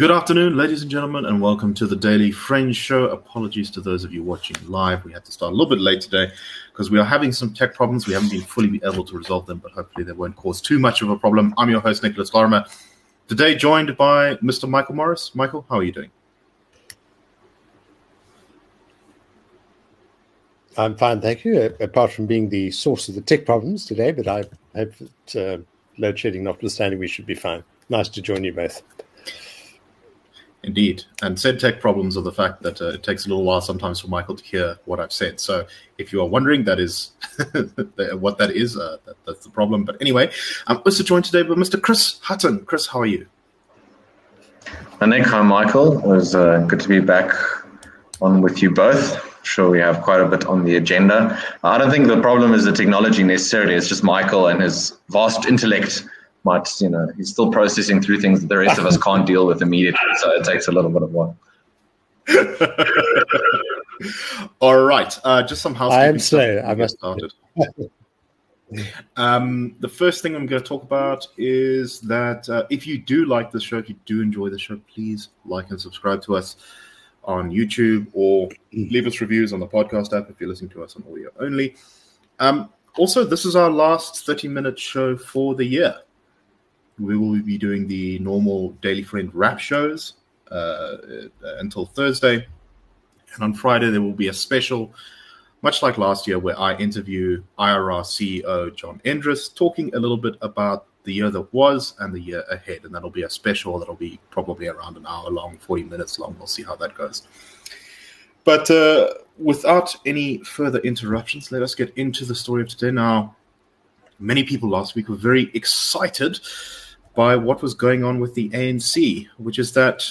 Good afternoon, ladies and gentlemen, and welcome to the Daily Friend Show. Apologies to those of you watching live. We had to start a little bit late today because we are having some tech problems. We haven't been fully able to resolve them, but hopefully they won't cause too much of a problem. I'm your host, Nicholas Lorimer. Today, joined by Mr. Michael Morris. Michael, how are you doing? I'm fine, thank you. Apart from being the source of the tech problems today, but I hope that uh, load shedding notwithstanding, we should be fine. Nice to join you both. Indeed. And said tech problems are the fact that uh, it takes a little while sometimes for Michael to hear what I've said. So if you are wondering, that is what that is. Uh, that, that's the problem. But anyway, I'm also joined today by Mr. Chris Hattingh. Chris, how are you? Hi, Nick. Hi, Michael. It was uh, good to be back on with you both. Sure, we have quite a bit on the agenda. I don't think the problem is the technology necessarily. It's just Michael and his vast intellect might, you know, he's still processing through things that the rest of us can't deal with immediately. So it takes a little bit of while. All right. Uh, just some housekeeping. I am slow. I must started. um, the first thing I'm going to talk about is that uh, if you do like the show, if you do enjoy the show, please like and subscribe to us on YouTube or leave us reviews on the podcast app if you're listening to us on audio only. Um, also, this is our last 30 minute show for the year we will be doing the normal Daily Friend wrap shows uh, until Thursday. And on Friday, there will be a special, much like last year, where I interview IRR CEO John Endres, talking a little bit about the year that was and the year ahead. And that'll be a special that'll be probably around an hour long, 40 minutes long. We'll see how that goes. But uh, without any further interruptions, let us get into the story of today. Now, many people last week were very excited by what was going on with the ANC, which is that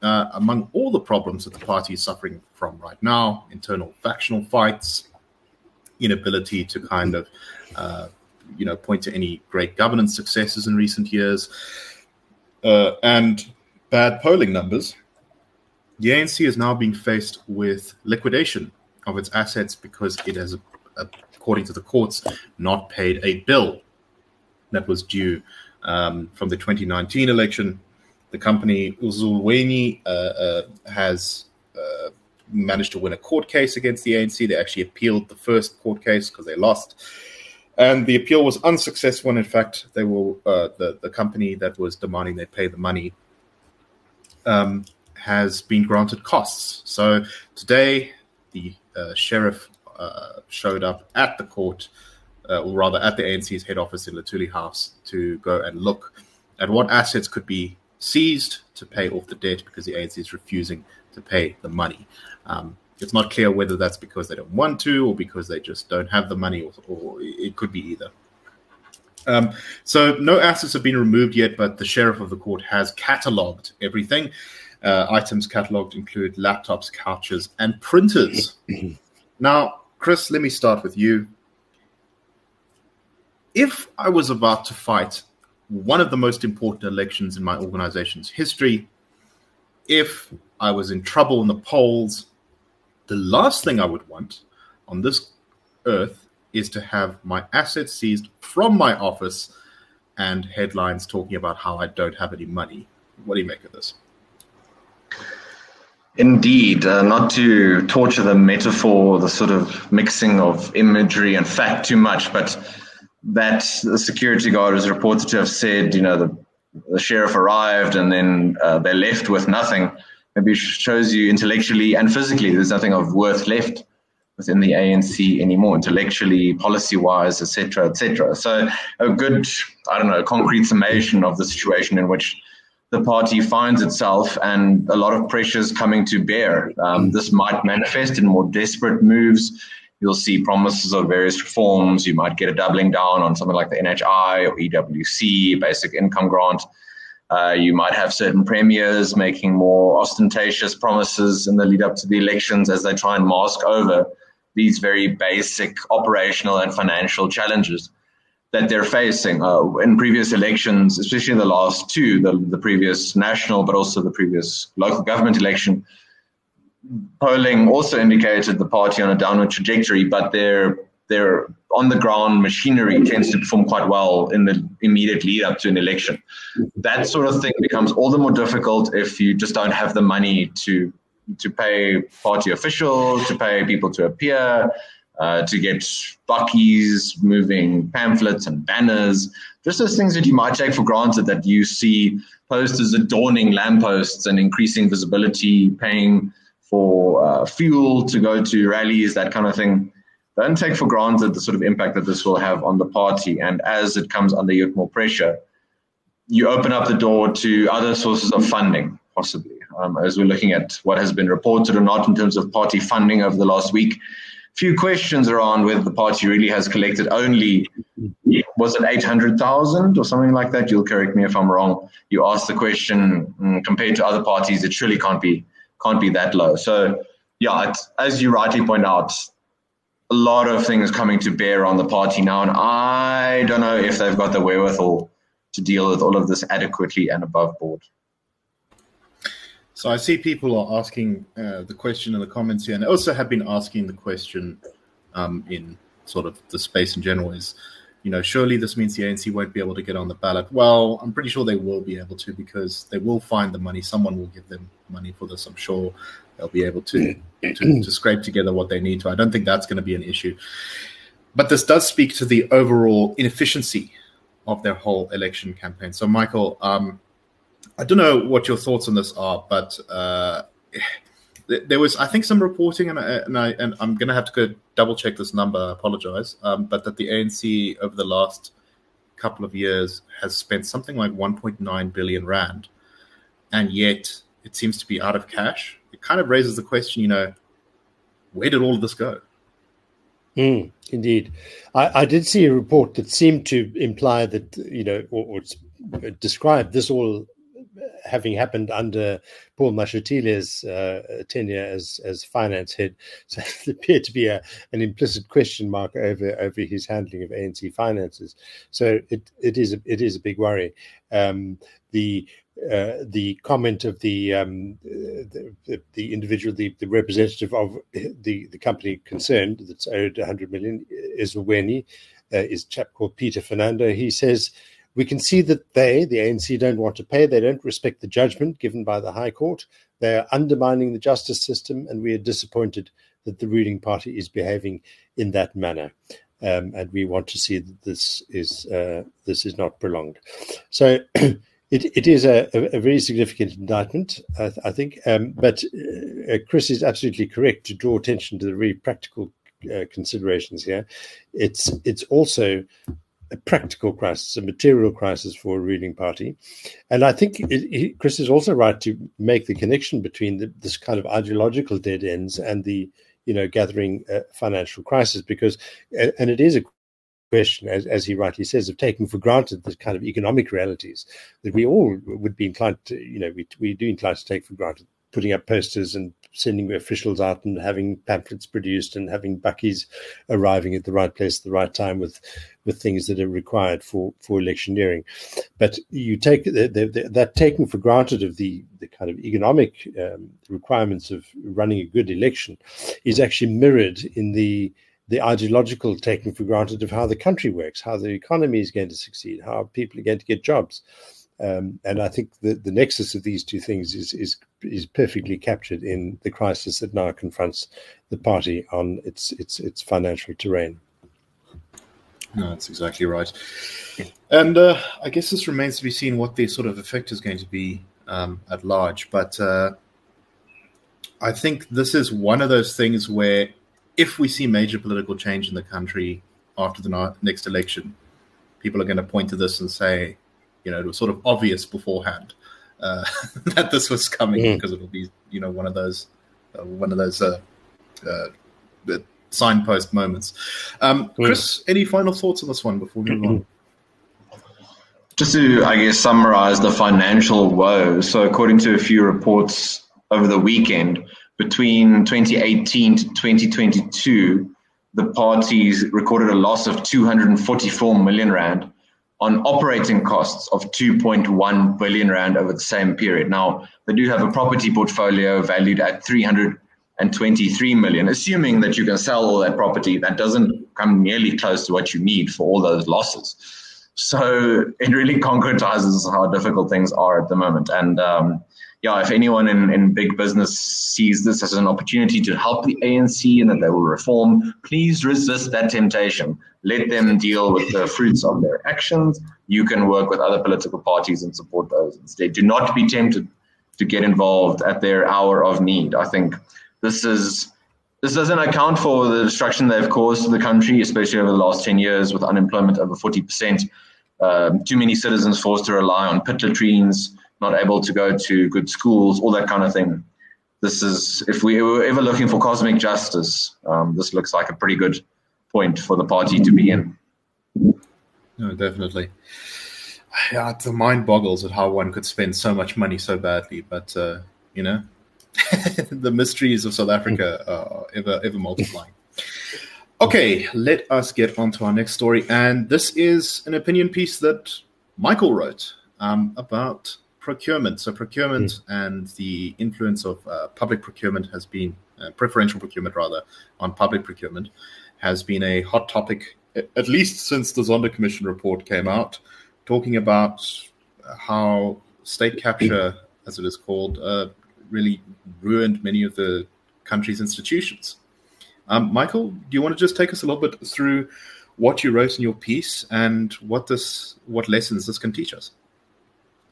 uh, among all the problems that the party is suffering from right now internal factional fights, inability to kind of uh, you know point to any great governance successes in recent years, uh, and bad polling numbers. The ANC is now being faced with liquidation of its assets because it has, according to the courts, not paid a bill that was due um, from the 2019 election. The company Ezulweni uh, uh, has uh, managed to win a court case against the ANC. They actually appealed the first court case because they lost. And the appeal was unsuccessful. And in fact, they were uh, the the company that was demanding they pay the money um, has been granted costs. So today, the uh, sheriff uh, showed up at the court uh, or rather at the ANC's head office in Luthuli House, to go and look at what assets could be seized to pay off the debt because the ANC is refusing to pay the money. Um, it's not clear whether that's because they don't want to or because they just don't have the money, or, or it could be either. Um, so no assets have been removed yet, but the sheriff of the court has catalogued everything. Uh, items catalogued include laptops, couches, and printers. now, Chris, let me start with you if I was about to fight one of the most important elections in my organization's history, if I was in trouble in the polls, the last thing I would want on this earth is to have my assets seized from my office and headlines talking about how I don't have any money. What do you make of this? Indeed, uh, not to torture the metaphor, the sort of mixing of imagery and fact too much, but that the security guard was reported to have said, you know, the, the sheriff arrived and then uh, they're left with nothing. Maybe shows you intellectually and physically there's nothing of worth left within the ANC anymore, intellectually, policy-wise, etc., etc. So a good, I don't know, concrete summation of the situation in which the party finds itself and a lot of pressures coming to bear. Um, this might manifest in more desperate moves you'll see promises of various reforms. You might get a doubling down on something like the NHI or EWC, basic income grant. Uh, you might have certain premiers making more ostentatious promises in the lead up to the elections as they try and mask over these very basic operational and financial challenges that they're facing. Uh, in previous elections, especially the last two, the, the previous national, but also the previous local government election, polling also indicated the party on a downward trajectory, but their their on the ground machinery tends to perform quite well in the immediate lead up to an election. That sort of thing becomes all the more difficult if you just don't have the money to to pay party officials, to pay people to appear, uh, to get buckies moving pamphlets and banners, just those things that you might take for granted that you see posters adorning lampposts and increasing visibility, paying for uh, fuel to go to rallies, that kind of thing. Don't take for granted the sort of impact that this will have on the party. And as it comes under yet more pressure, you open up the door to other sources of funding, possibly. Um, as we're looking at what has been reported or not in terms of party funding over the last week, few questions around whether the party really has collected only was it 800,000 or something like that you'll correct me if i'm wrong you asked the question mm, compared to other parties it surely can't be can't be that low. So yeah as you rightly point out a lot of things coming to bear on the party now and i don't know if they've got the wherewithal to deal with all of this adequately and above board. So I see people are asking uh, the question in the comments here, and also have been asking the question um, in sort of the space in general is, you know, surely this means the ANC won't be able to get on the ballot. Well, I'm pretty sure they will be able to because they will find the money. Someone will give them money for this. I'm sure they'll be able to to, to scrape together what they need to. I don't think that's going to be an issue. But this does speak to the overall inefficiency of their whole election campaign. So, Michael, um, I don't know what your thoughts on this are, but uh, there was, I think, some reporting, and, I, and, I, and I'm going to have to go double check this number. I apologize, um, but that the ANC over the last couple of years has spent something like 1.9 billion rand, and yet it seems to be out of cash. It kind of raises the question, you know, where did all of this go? Mm, indeed, I, I, did see a report that seemed to imply that you know, or, or describe this all having happened under Paul Mashatile's uh, tenure as as finance head, so there appeared to be a, an implicit question mark over over his handling of ANC finances. So it it is a, it is a big worry. Um, the uh, the comment of the, um, the, the, individual, the, the representative of the, the company concerned that's owed 100 million, Ezulweni, uh, is a chap called Peter Fernando. He says we can see that they, the ANC, don't want to pay. They don't respect the judgment given by the High Court. They are undermining the justice system, and we are disappointed that the ruling party is behaving in that manner. Um, and we want to see that this is uh, this is not prolonged. So. It, it is a, a, very significant indictment, I, I think. Um, but uh, Chris is absolutely correct to draw attention to the very practical uh, considerations here. It's it's also a practical crisis, a material crisis for a ruling party. And I think it, it, Chris is also right to make the connection between the, this kind of ideological dead ends and the, you know, gathering uh, financial crisis, because, and it is a question, as, as he rightly says, of taking for granted the kind of economic realities that we all would be inclined to, you know, we, we do inclined to take for granted putting up posters and sending officials out and having pamphlets produced and having buckies arriving at the right place at the right time with with things that are required for for electioneering. But you take the, the, the, that taking for granted of the the kind of economic um, requirements of running a good election is actually mirrored in the the ideological taking for granted of how the country works, how the economy is going to succeed, how people are going to get jobs. Um, and I think the, the nexus of these two things is, is is perfectly captured in the crisis that now confronts the party on its its its financial terrain. No, that's exactly right. And uh, I guess this remains to be seen what the sort of effect is going to be um, at large. But uh, I think this is one of those things where if we see major political change in the country after the next election, people are going to point to this and say, you know, it was sort of obvious beforehand uh, that this was coming mm. because it'll be, you know, one of those, uh, one of those uh, uh signpost moments. Um, mm. Chris, any final thoughts on this one before we move on? Just to, I guess, summarize the financial woes. So, according to a few reports over the weekend, between 2018 to 2022, the parties recorded a loss of 244 million rand on operating costs of 2.1 billion rand over the same period. Now, they do have a property portfolio valued at 300 and 23 million, assuming that you can sell all that property, that doesn't come nearly close to what you need for all those losses. So it really concretizes how difficult things are at the moment. And um, yeah, if anyone in, in big business sees this as an opportunity to help the ANC and that they will reform, please resist that temptation. Let them deal with the fruits of their actions. You can work with other political parties and support those instead. Do not be tempted to get involved at their hour of need. I think this is this doesn't account for the destruction they've caused to the country, especially over the last 10 years with unemployment over 40%, um, too many citizens forced to rely on pit latrines, not able to go to good schools, all that kind of thing. This is, if we were ever looking for cosmic justice, um, this looks like a pretty good point for the party to be in. No, definitely. Yeah, the mind boggles at how one could spend so much money so badly, but uh, you know, the mysteries of South Africa are ever ever multiplying. Okay, let us get on to our next story, and this is an opinion piece that Michael wrote um, about procurement. So procurement mm. and the influence of uh, public procurement has been uh, preferential procurement rather on public procurement has been a hot topic at least since the Zondo Commission report came out, talking about how state capture, as it is called, uh, really ruined many of the country's institutions. Um, Michael, do you want to just take us a little bit through what you wrote in your piece and what this, what lessons this can teach us?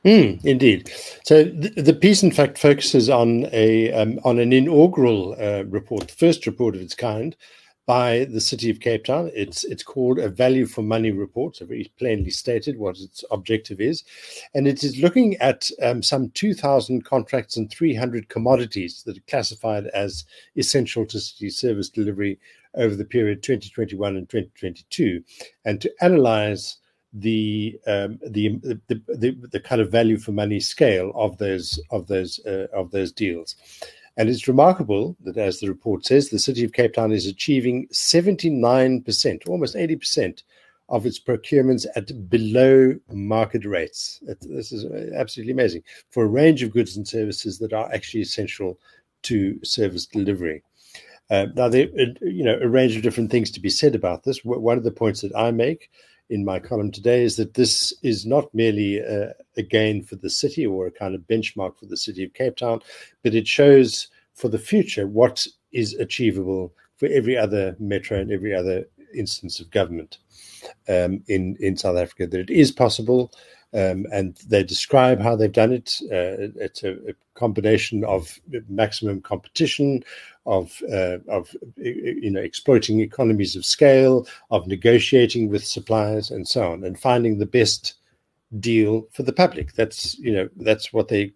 Mm, indeed. So the, the, piece, in fact, focuses on a um, on an inaugural uh, report, the first report of its kind, by the city of Cape Town. It's it's called a value for money report. So very plainly stated what its objective is, and it is looking at um, some two thousand contracts and three hundred commodities that are classified as essential to city service delivery over the period 2021 and 2022, and to analyze the, um, the, the, the the kind of value for money scale of those of those uh, of those deals. And it's remarkable that, as the report says, the city of Cape Town is achieving 79%, almost 80% of its procurements at below market rates. This is absolutely amazing for a range of goods and services that are actually essential to service delivery. Uh, now, there, you know, a range of different things to be said about this. One of the points that I make in my column today is that this is not merely a, a, gain for the city or a kind of benchmark for the city of Cape Town, but it shows for the future what is achievable for every other metro and every other instance of government um, in in South Africa. That it is possible. Um, and they describe how they've done it. Uh, it's a, a, combination of maximum competition, of uh, of you know exploiting economies of scale, of negotiating with suppliers, and so on, and finding the best deal for the public. That's you know that's what they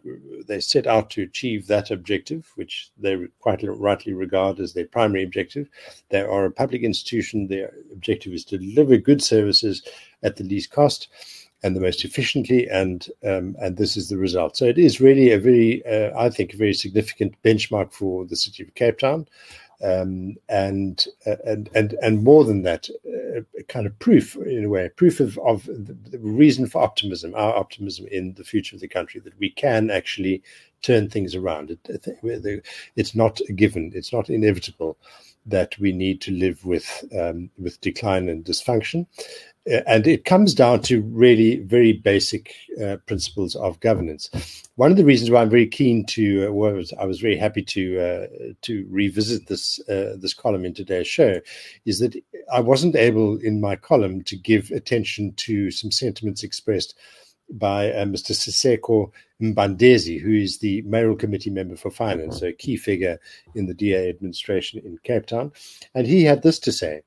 they set out to achieve that objective, which they quite rightly regard as their primary objective. They are a public institution. Their objective is to deliver good services at the least cost and the most efficiently, and um, and this is the result. So it is really a very, uh, I think, a very significant benchmark for the city of Cape Town, um, and uh, and and and more than that, uh, kind of proof in a way, proof of of the, reason for optimism, our optimism in the future of the country, that we can actually turn things around. It, it's not a given, it's not inevitable that we need to live with um, with decline and dysfunction and it comes down to really very basic uh, principles of governance. One of the reasons why I'm very keen to, uh, was I was very happy to uh, to revisit this uh, this column in today's show, is that I wasn't able in my column to give attention to some sentiments expressed by uh, Mr. Siseko Mbandazayo, who is the mayoral committee member for finance, a key figure in the DA administration in Cape Town, and he had this to say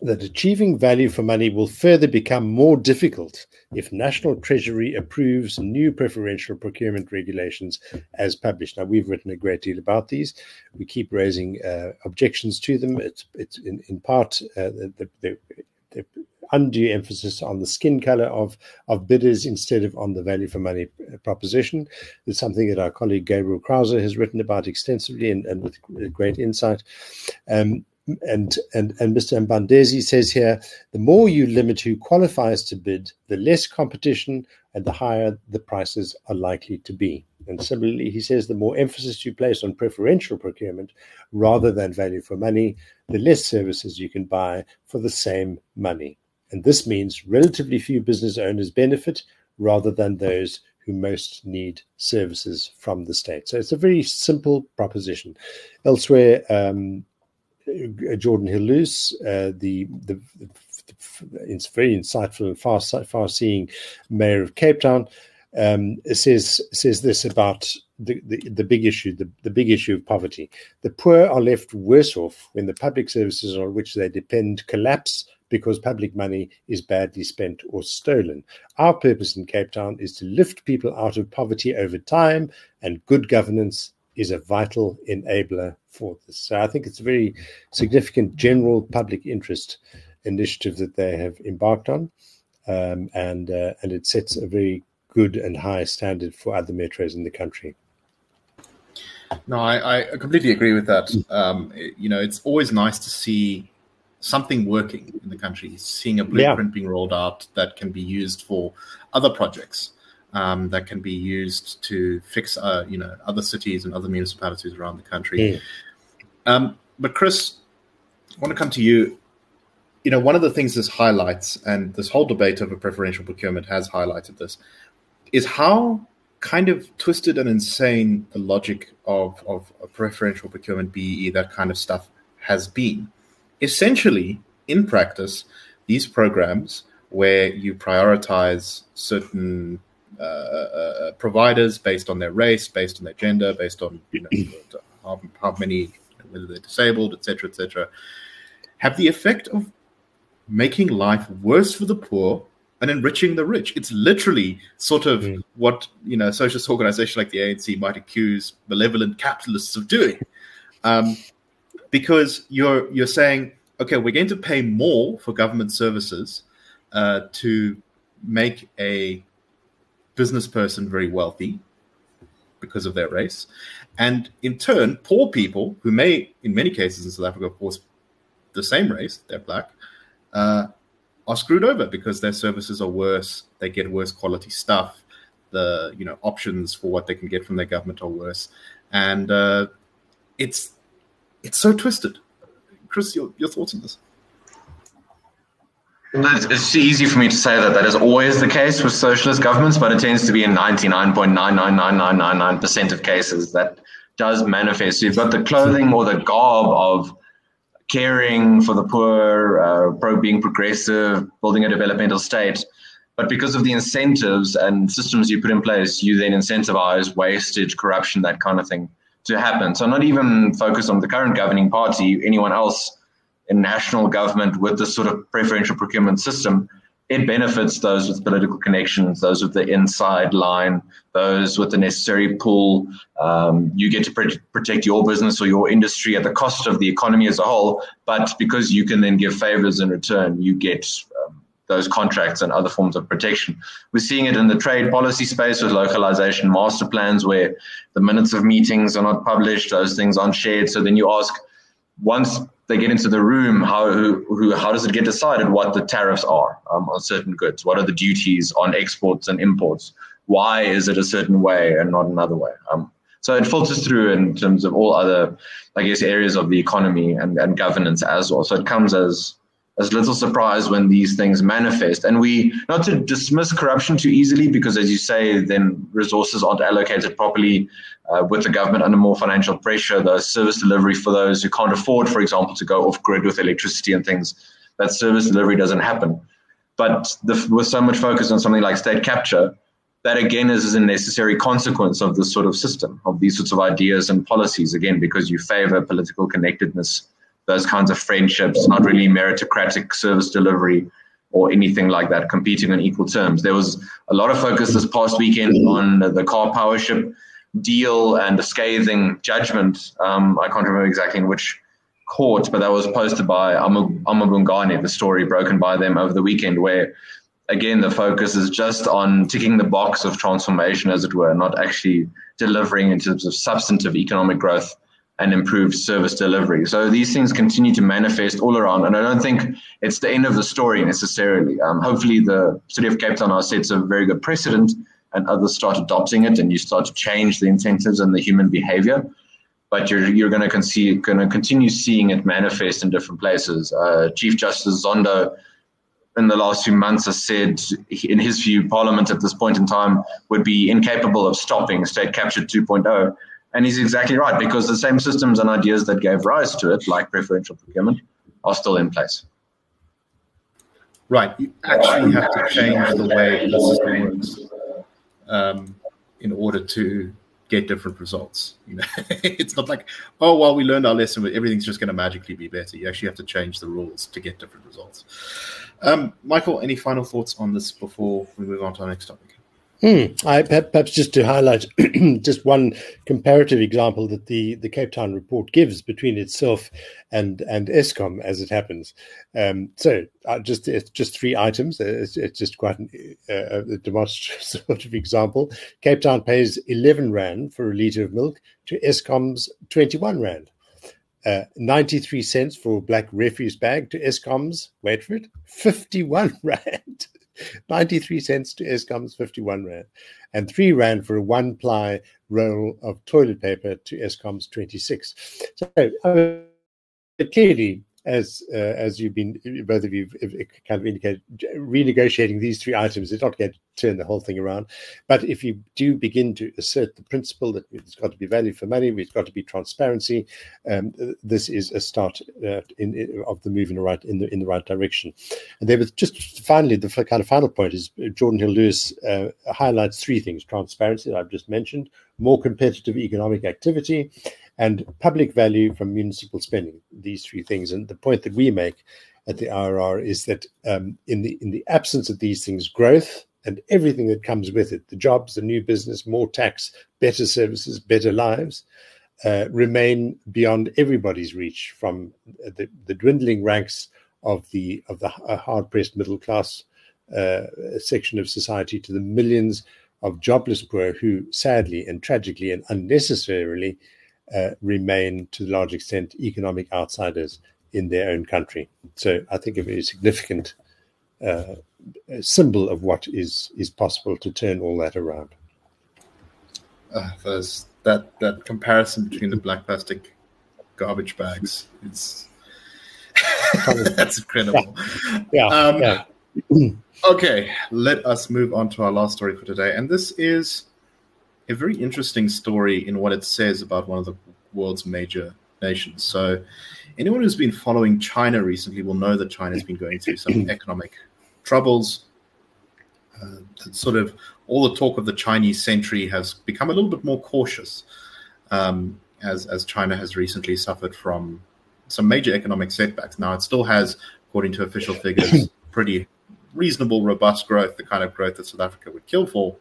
that achieving value for money will further become more difficult if National Treasury approves new preferential procurement regulations as published. Now, we've written a great deal about these. We keep raising uh, objections to them. It's, it's in, in part uh, the, the, the, undue emphasis on the skin color of, of bidders instead of on the value for money proposition. It's something that our colleague Gabriel Crouse has written about extensively and, and with great insight. Um, and and and Mr. Mbandazayo says here, the more you limit who qualifies to bid, the less competition and the higher the prices are likely to be. And similarly, he says the more emphasis you place on preferential procurement rather than value for money, the less services you can buy for the same money. And this means relatively few business owners benefit rather than those who most need services from the state. So it's a very simple proposition. Elsewhere, um, Geordin Hill-Lewis, uh, the, the, the, very insightful and far far seeing mayor of Cape Town, um, says says this about the, the, the big issue, the, the big issue of poverty. The poor are left worse off when the public services on which they depend collapse because public money is badly spent or stolen. Our purpose in Cape Town is to lift people out of poverty over time, and good governance is a vital enabler for this. So I think it's a very significant general public interest initiative that they have embarked on, um, and uh, and it sets a very good and high standard for other metros in the country. No, I, I completely agree with that. Um, you know, it's always nice to see something working in the country, seeing a blueprint yeah. being rolled out that can be used for other projects, um, that can be used to fix, uh, you know, other cities and other municipalities around the country. Mm. Um, but Chris, I want to come to you you know, one of the things this highlights, and this whole debate over preferential procurement has highlighted this, is how kind of twisted and insane the logic of, of, of preferential procurement, BEE, that kind of stuff has been. Essentially, in practice, these programs where you prioritize certain providers based on their race, based on their gender, based on you know how, how many, whether they're disabled, etc., etc., have the effect of making life worse for the poor and enriching the rich. It's literally sort of mm. what you know a socialist organization like the ANC might accuse malevolent capitalists of doing, um, because you're you're saying, okay, we're going to pay more for government services uh, to make a business person very wealthy because of their race, and in turn, poor people who may, in many cases in South Africa, of course, the same race, they're black uh, are screwed over because their services are worse. They get worse quality stuff. The you know options for what they can get from their government are worse, and uh, it's it's so twisted. Chris, your, your thoughts on this? It's easy for me to say that that is always the case with socialist governments, but it tends to be in 99.999999% of cases that does manifest. So you've got the clothing or the garb of caring for the poor, uh, pro being progressive, building a developmental state. But because of the incentives and systems you put in place, you then incentivize wastage, corruption, that kind of thing to happen. So not even focus on the current governing party, anyone else in national government with this sort of preferential procurement system it benefits those with political connections, those with the inside line, those with the necessary pull. Um, you get to pr- protect your business or your industry at the cost of the economy as a whole, but because you can then give favors in return, you get um, those contracts and other forms of protection. We're seeing it in the trade policy space with localization master plans where the minutes of meetings are not published, those things aren't shared. So then you ask, once they get into the room, how who, how does it get decided what the tariffs are um, on certain goods? What are the duties on exports and imports? Why is it a certain way and not another way? Um, so it filters through in terms of all other, I guess, areas of the economy and, and governance as well. So it comes as as little surprise when these things manifest. And we, not to dismiss corruption too easily, because as you say, then resources aren't allocated properly uh, with the government under more financial pressure, the service delivery for those who can't afford, for example, to go off grid with electricity and things, that service delivery doesn't happen. But the, with so much focus on something like state capture, that again is is a necessary consequence of this sort of system, of these sorts of ideas and policies, again, because you favor political connectedness those kinds of friendships, not really meritocratic service delivery or anything like that, competing on equal terms. There was a lot of focus this past weekend on the Karpowership deal and the scathing judgment. Um, I can't remember exactly in which court, but that was posted by amaBhungane, the story broken by them over the weekend, where again the focus is just on ticking the box of transformation, as it were, not actually delivering in terms of substantive economic growth and improved service delivery. So these things continue to manifest all around, and I don't think it's the end of the story necessarily. Um, hopefully, the city of Cape Town now sets a very good precedent, and others start adopting it, and you start to change the incentives and the human behavior. But you're you're going to going to continue seeing it manifest in different places. Uh, Chief Justice Zondo in the last few months has said, in his view, Parliament at this point in time would be incapable of stopping state capture 2.0. And he's exactly right, because the same systems and ideas that gave rise to it, like preferential procurement, are still in place. Right. You actually have to change the way the system works um, in order to get different results. You know, it's not like, oh, well, we learned our lesson, but everything's just going to magically be better. You actually have to change the rules to get different results. Um, Michael, any final thoughts on this before we move on to our next topic? Hmm. I, perhaps just to highlight just one comparative example that the, the Cape Town report gives between itself and and Eskom as it happens. Um, so uh, just it's just three items. It's, it's just quite an, uh, a demonstrative sort of example. Cape Town pays 11 rand for a liter of milk to Eskom's 21 rand. Uh, 93 cents for a black refuse bag to Eskom's, wait for it, 51 rand. 93 cents to Eskom's 51 Rand, and 3 Rand for a one ply roll of toilet paper to Eskom's 26. So uh, clearly, as uh, as you've been both of you kind of indicated, renegotiating these three items is not going to turn the whole thing around. But if you do begin to assert the principle that it's got to be value for money, it's got to be transparency, um, this is a start uh, in, in, of the move in the right in the in the right direction. And there was just finally the kind of final point is Geordin Hill Lewis uh, highlights three things: transparency that I've just mentioned, more competitive economic activity and public value from municipal spending. These three things, and the point that we make at the IRR is that um, in the in the absence of these things, growth and everything that comes with it, the jobs, the new business, more tax, better services, better lives, uh, remain beyond everybody's reach. From the, the dwindling ranks of the of the hard pressed middle class uh, section of society to the millions of jobless poor who sadly and tragically and unnecessarily uh, remain to a large extent economic outsiders in their own country. So I think a very significant uh, symbol of what is is possible to turn all that around. Uh, there's that that comparison between the black plastic garbage bags. It's that's incredible. Yeah. Um, yeah. okay, let us move on to our last story for today, and this is a very interesting story in what it says about one of the world's major nations. So, anyone who's been following China recently will know that China has been going through some economic troubles. Uh, sort of all the talk of the Chinese century has become a little bit more cautious um, as as China has recently suffered from some major economic setbacks. Now, it still has, according to official figures, pretty reasonable, robust growth, the kind of growth that South Africa would kill for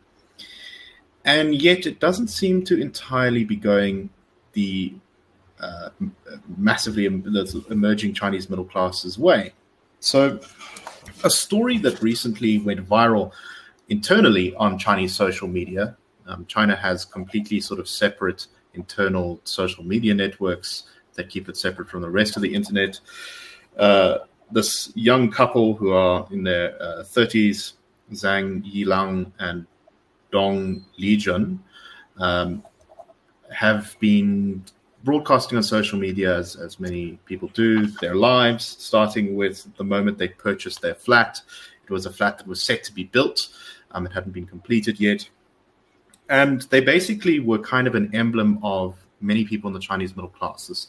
and yet it doesn't seem to entirely be going the uh, massively emerging Chinese middle class's way. So, a story that recently went viral internally on Chinese social media. Um, China has completely sort of separate internal social media networks that keep it separate from the rest of the internet. Uh, this young couple who are in their uh, 30s, Zhang Yilang and Dong Lijun, um, have been broadcasting on social media as, as many people do their lives, starting with the moment they purchased their flat. It was a flat that was set to be built, um, it hadn't been completed yet. And they basically were kind of an emblem of many people in the Chinese middle classes,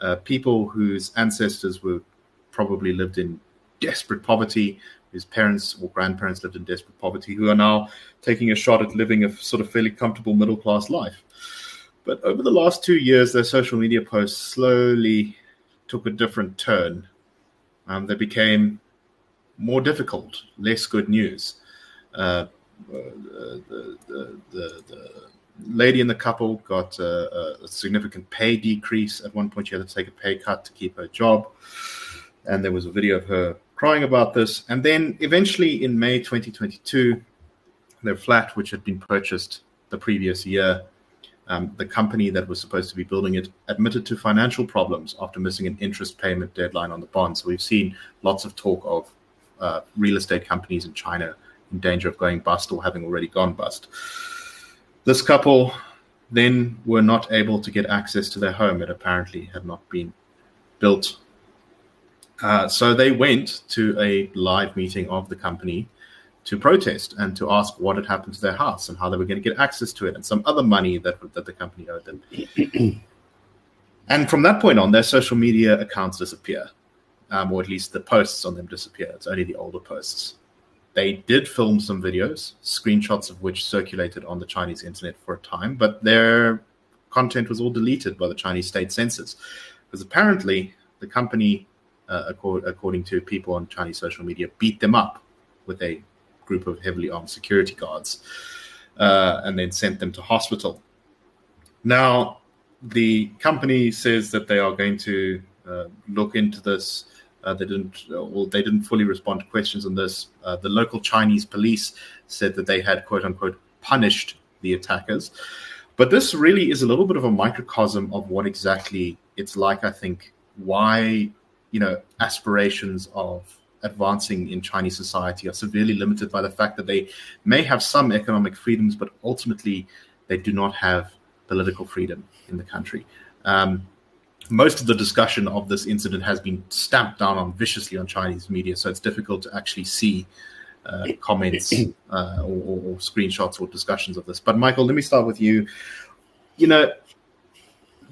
uh, people whose ancestors were probably lived in desperate poverty, whose parents or grandparents lived in desperate poverty, who are now taking a shot at living a sort of fairly comfortable middle class life. But over the last two years, their social media posts slowly took a different turn. Um, they became more difficult, less good news. Uh, the, the, the, the, lady in the couple got a, a, significant pay decrease. At one point, she had to take a pay cut to keep her job. And there was a video of her crying about this. And then eventually in May 2022, their flat, which had been purchased the previous year, Um, the company that was supposed to be building it admitted to financial problems after missing an interest payment deadline on the bond. So we've seen lots of talk of uh, real estate companies in China in danger of going bust or having already gone bust. This couple then were not able to get access to their home. It apparently had not been built. Uh, so they went to a live meeting of the company to protest and to ask what had happened to their house and how they were going to get access to it and some other money that that the company owed them. and from that point on, their social media accounts disappear, um, or at least the posts on them disappear. It's only the older posts. They did film some videos, screenshots of which circulated on the Chinese internet for a time, but their content was all deleted by the Chinese state censors because apparently the company, uh, according to people on Chinese social media, beat them up with a group of heavily armed security guards uh, and then sent them to hospital. Now, the company says that they are going to uh, look into this uh, they didn't, well, they didn't fully respond to questions on this. Uh, the local Chinese police said that they had quote unquote punished the attackers. But this really is a little bit of a microcosm of what exactly it's like. I think why you know aspirations of advancing in Chinese society are severely limited by the fact that they may have some economic freedoms, but ultimately they do not have political freedom in the country. Um, most of the discussion of this incident has been stamped down on viciously on Chinese media, so it's difficult to actually see uh, comments uh, or, or, screenshots or discussions of this. But Michael, let me start with you. You know,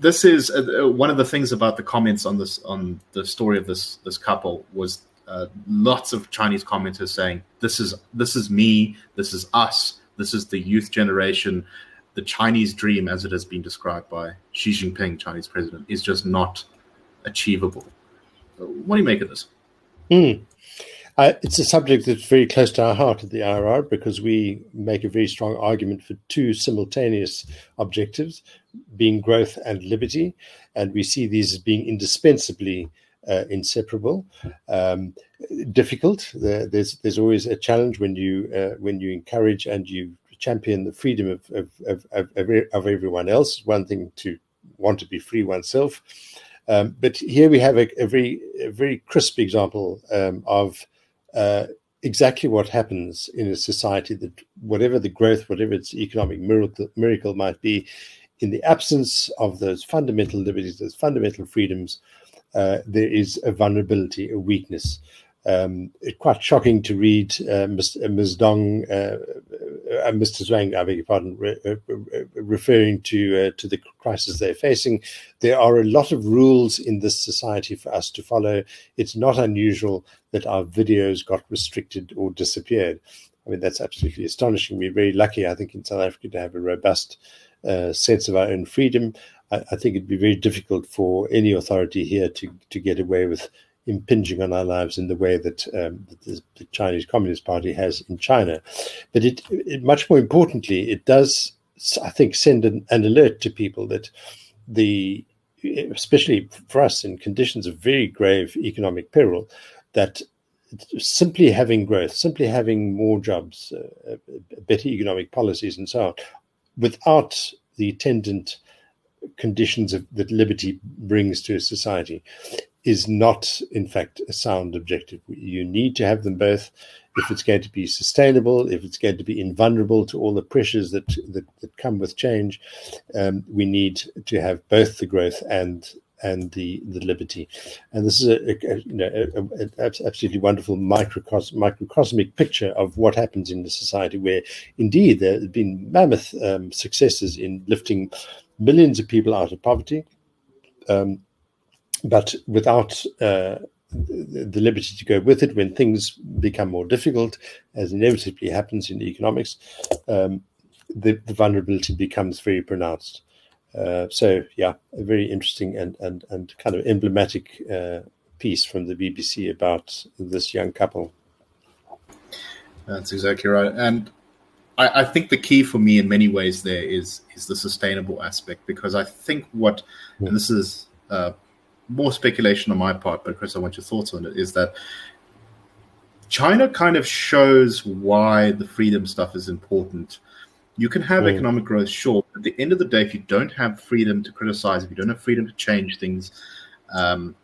this is uh, uh, one of the things about the comments on this on the story of this this couple was uh, lots of Chinese commenters saying this is this is me, this is us, this is the youth generation the Chinese dream, as it has been described by Xi Jinping, Chinese president, is just not achievable. What do you make of this? Mm. Uh, it's a subject that's very close to our heart at the IRR because we make a very strong argument for two simultaneous objectives, being growth and liberty, and we see these as being indispensably uh, inseparable. Um, difficult. there's there's always a challenge when you uh, when you encourage and you champion the freedom of, of, of, of, of everyone else. One thing to want to be free oneself. Um, but here we have a, a, very, a very crisp example um, of uh, exactly what happens in a society that whatever the growth, whatever its economic miracle, miracle might be, in the absence of those fundamental liberties, those fundamental freedoms, uh, there is a vulnerability, a weakness. Um, it's quite shocking to read uh, Ms. Ms. Dong, uh, uh, Mr. Zhuang, I beg your pardon, re- uh, referring to uh, to the crisis they're facing. There are a lot of rules in this society for us to follow. It's not unusual that our videos got restricted or disappeared. I mean, that's absolutely astonishing. We're very lucky, I think, in South Africa to have a robust uh, sense of our own freedom. I, I, think it'd be very difficult for any authority here to, to get away with impinging on our lives in the way that um, the, the, Chinese Communist Party has in China. But it, it, much more importantly, it does, I think, send an, an alert to people that the, especially for us in conditions of very grave economic peril, that simply having growth, simply having more jobs, uh, better economic policies, and so on, without the attendant conditions of, that liberty brings to a society is not, in fact, a sound objective. You need to have them both if it's going to be sustainable, if it's going to be invulnerable to all the pressures that that, that come with change. Um, we need to have both the growth and and the, the liberty. And this is a, a you know a, a, absolutely wonderful microcos- microcosmic picture of what happens in the society where indeed there have been mammoth um, successes in lifting millions of people out of poverty. Um, but without uh, the liberty to go with it when things become more difficult, as inevitably happens in economics, um, the, the, vulnerability becomes very pronounced. Uh, so, yeah, a very interesting and, and, and kind of emblematic uh, piece from the BBC about this young couple. That's exactly right. And I, I think the key for me in many ways there is is the sustainable aspect because I think what, and this is uh, more speculation on my part, but Chris, I want your thoughts on it. Is that China kind of shows why the freedom stuff is important You can have mm. economic growth, sure. At the end of the day, if you don't have freedom to criticize, if you don't have freedom to change things, um,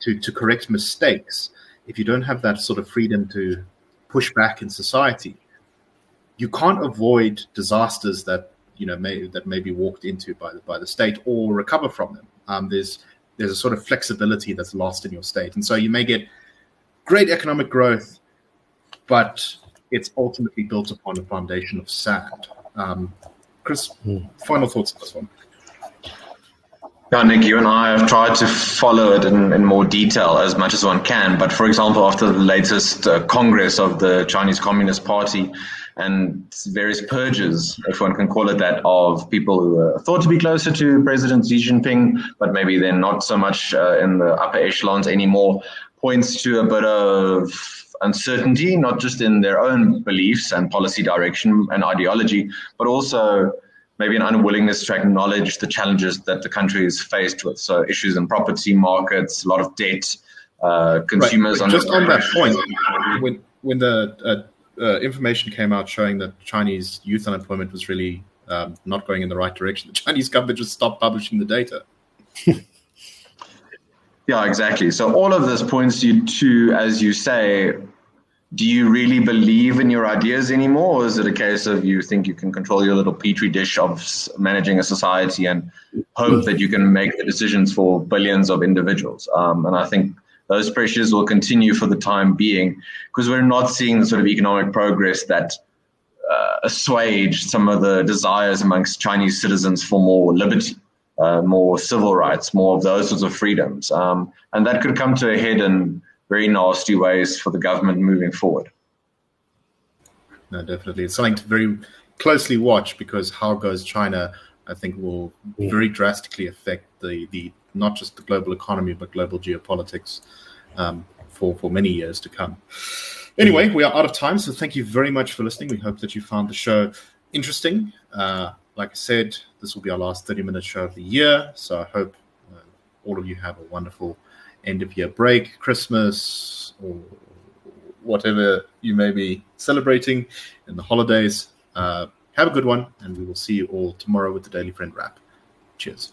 to to correct mistakes, if you don't have that sort of freedom to push back in society, you can't avoid disasters that you know may that may be walked into by the by the state or recover from them. Um, there's there's a sort of flexibility that's lost in your state, and so you may get great economic growth, but it's ultimately built upon a foundation of sand. Um, Chris, hmm. final thoughts on this one. Yeah, Nick, you and I have tried to follow it in, in more detail as much as one can. But for example, after the latest uh, Congress of the Chinese Communist Party and various purges, if one can call it that, of people who are thought to be closer to President Xi Jinping, but maybe they're not so much uh, in the upper echelons anymore, points to a bit of uncertainty, not just in their own beliefs and policy direction and ideology, but also maybe an unwillingness to acknowledge the challenges that the country is faced with. So issues in property markets, a lot of debt, uh, consumers. Right. Just on that point, when when the uh, uh, information came out showing that Chinese youth unemployment was really um, not going in the right direction, the Chinese government just stopped publishing the data. yeah, exactly. So all of this points you to, as you say, do you really believe in your ideas anymore? Or is it a case of you think you can control your little petri dish of managing a society and hope that you can make the decisions for billions of individuals? Um, and I think those pressures will continue for the time being because we're not seeing the sort of economic progress that uh, assuage some of the desires amongst Chinese citizens for more liberty. Uh, more civil rights, more of those sorts of freedoms. Um, and that could come to a head in very nasty ways for the government moving forward. No, definitely. It's something to very closely watch because how goes China, I think, will very drastically affect the, the not just the global economy, but global geopolitics um, for, for many years to come. Anyway, we are out of time, so thank you very much for listening. We hope that you found the show interesting. Uh, like I said, this will be our last 30 minute show of the year, so I hope uh, all of you have a wonderful end of year break, Christmas, or whatever you may be celebrating in the holidays. Uh, have a good one, and we will see you all tomorrow with the Daily Friend Wrap. Cheers.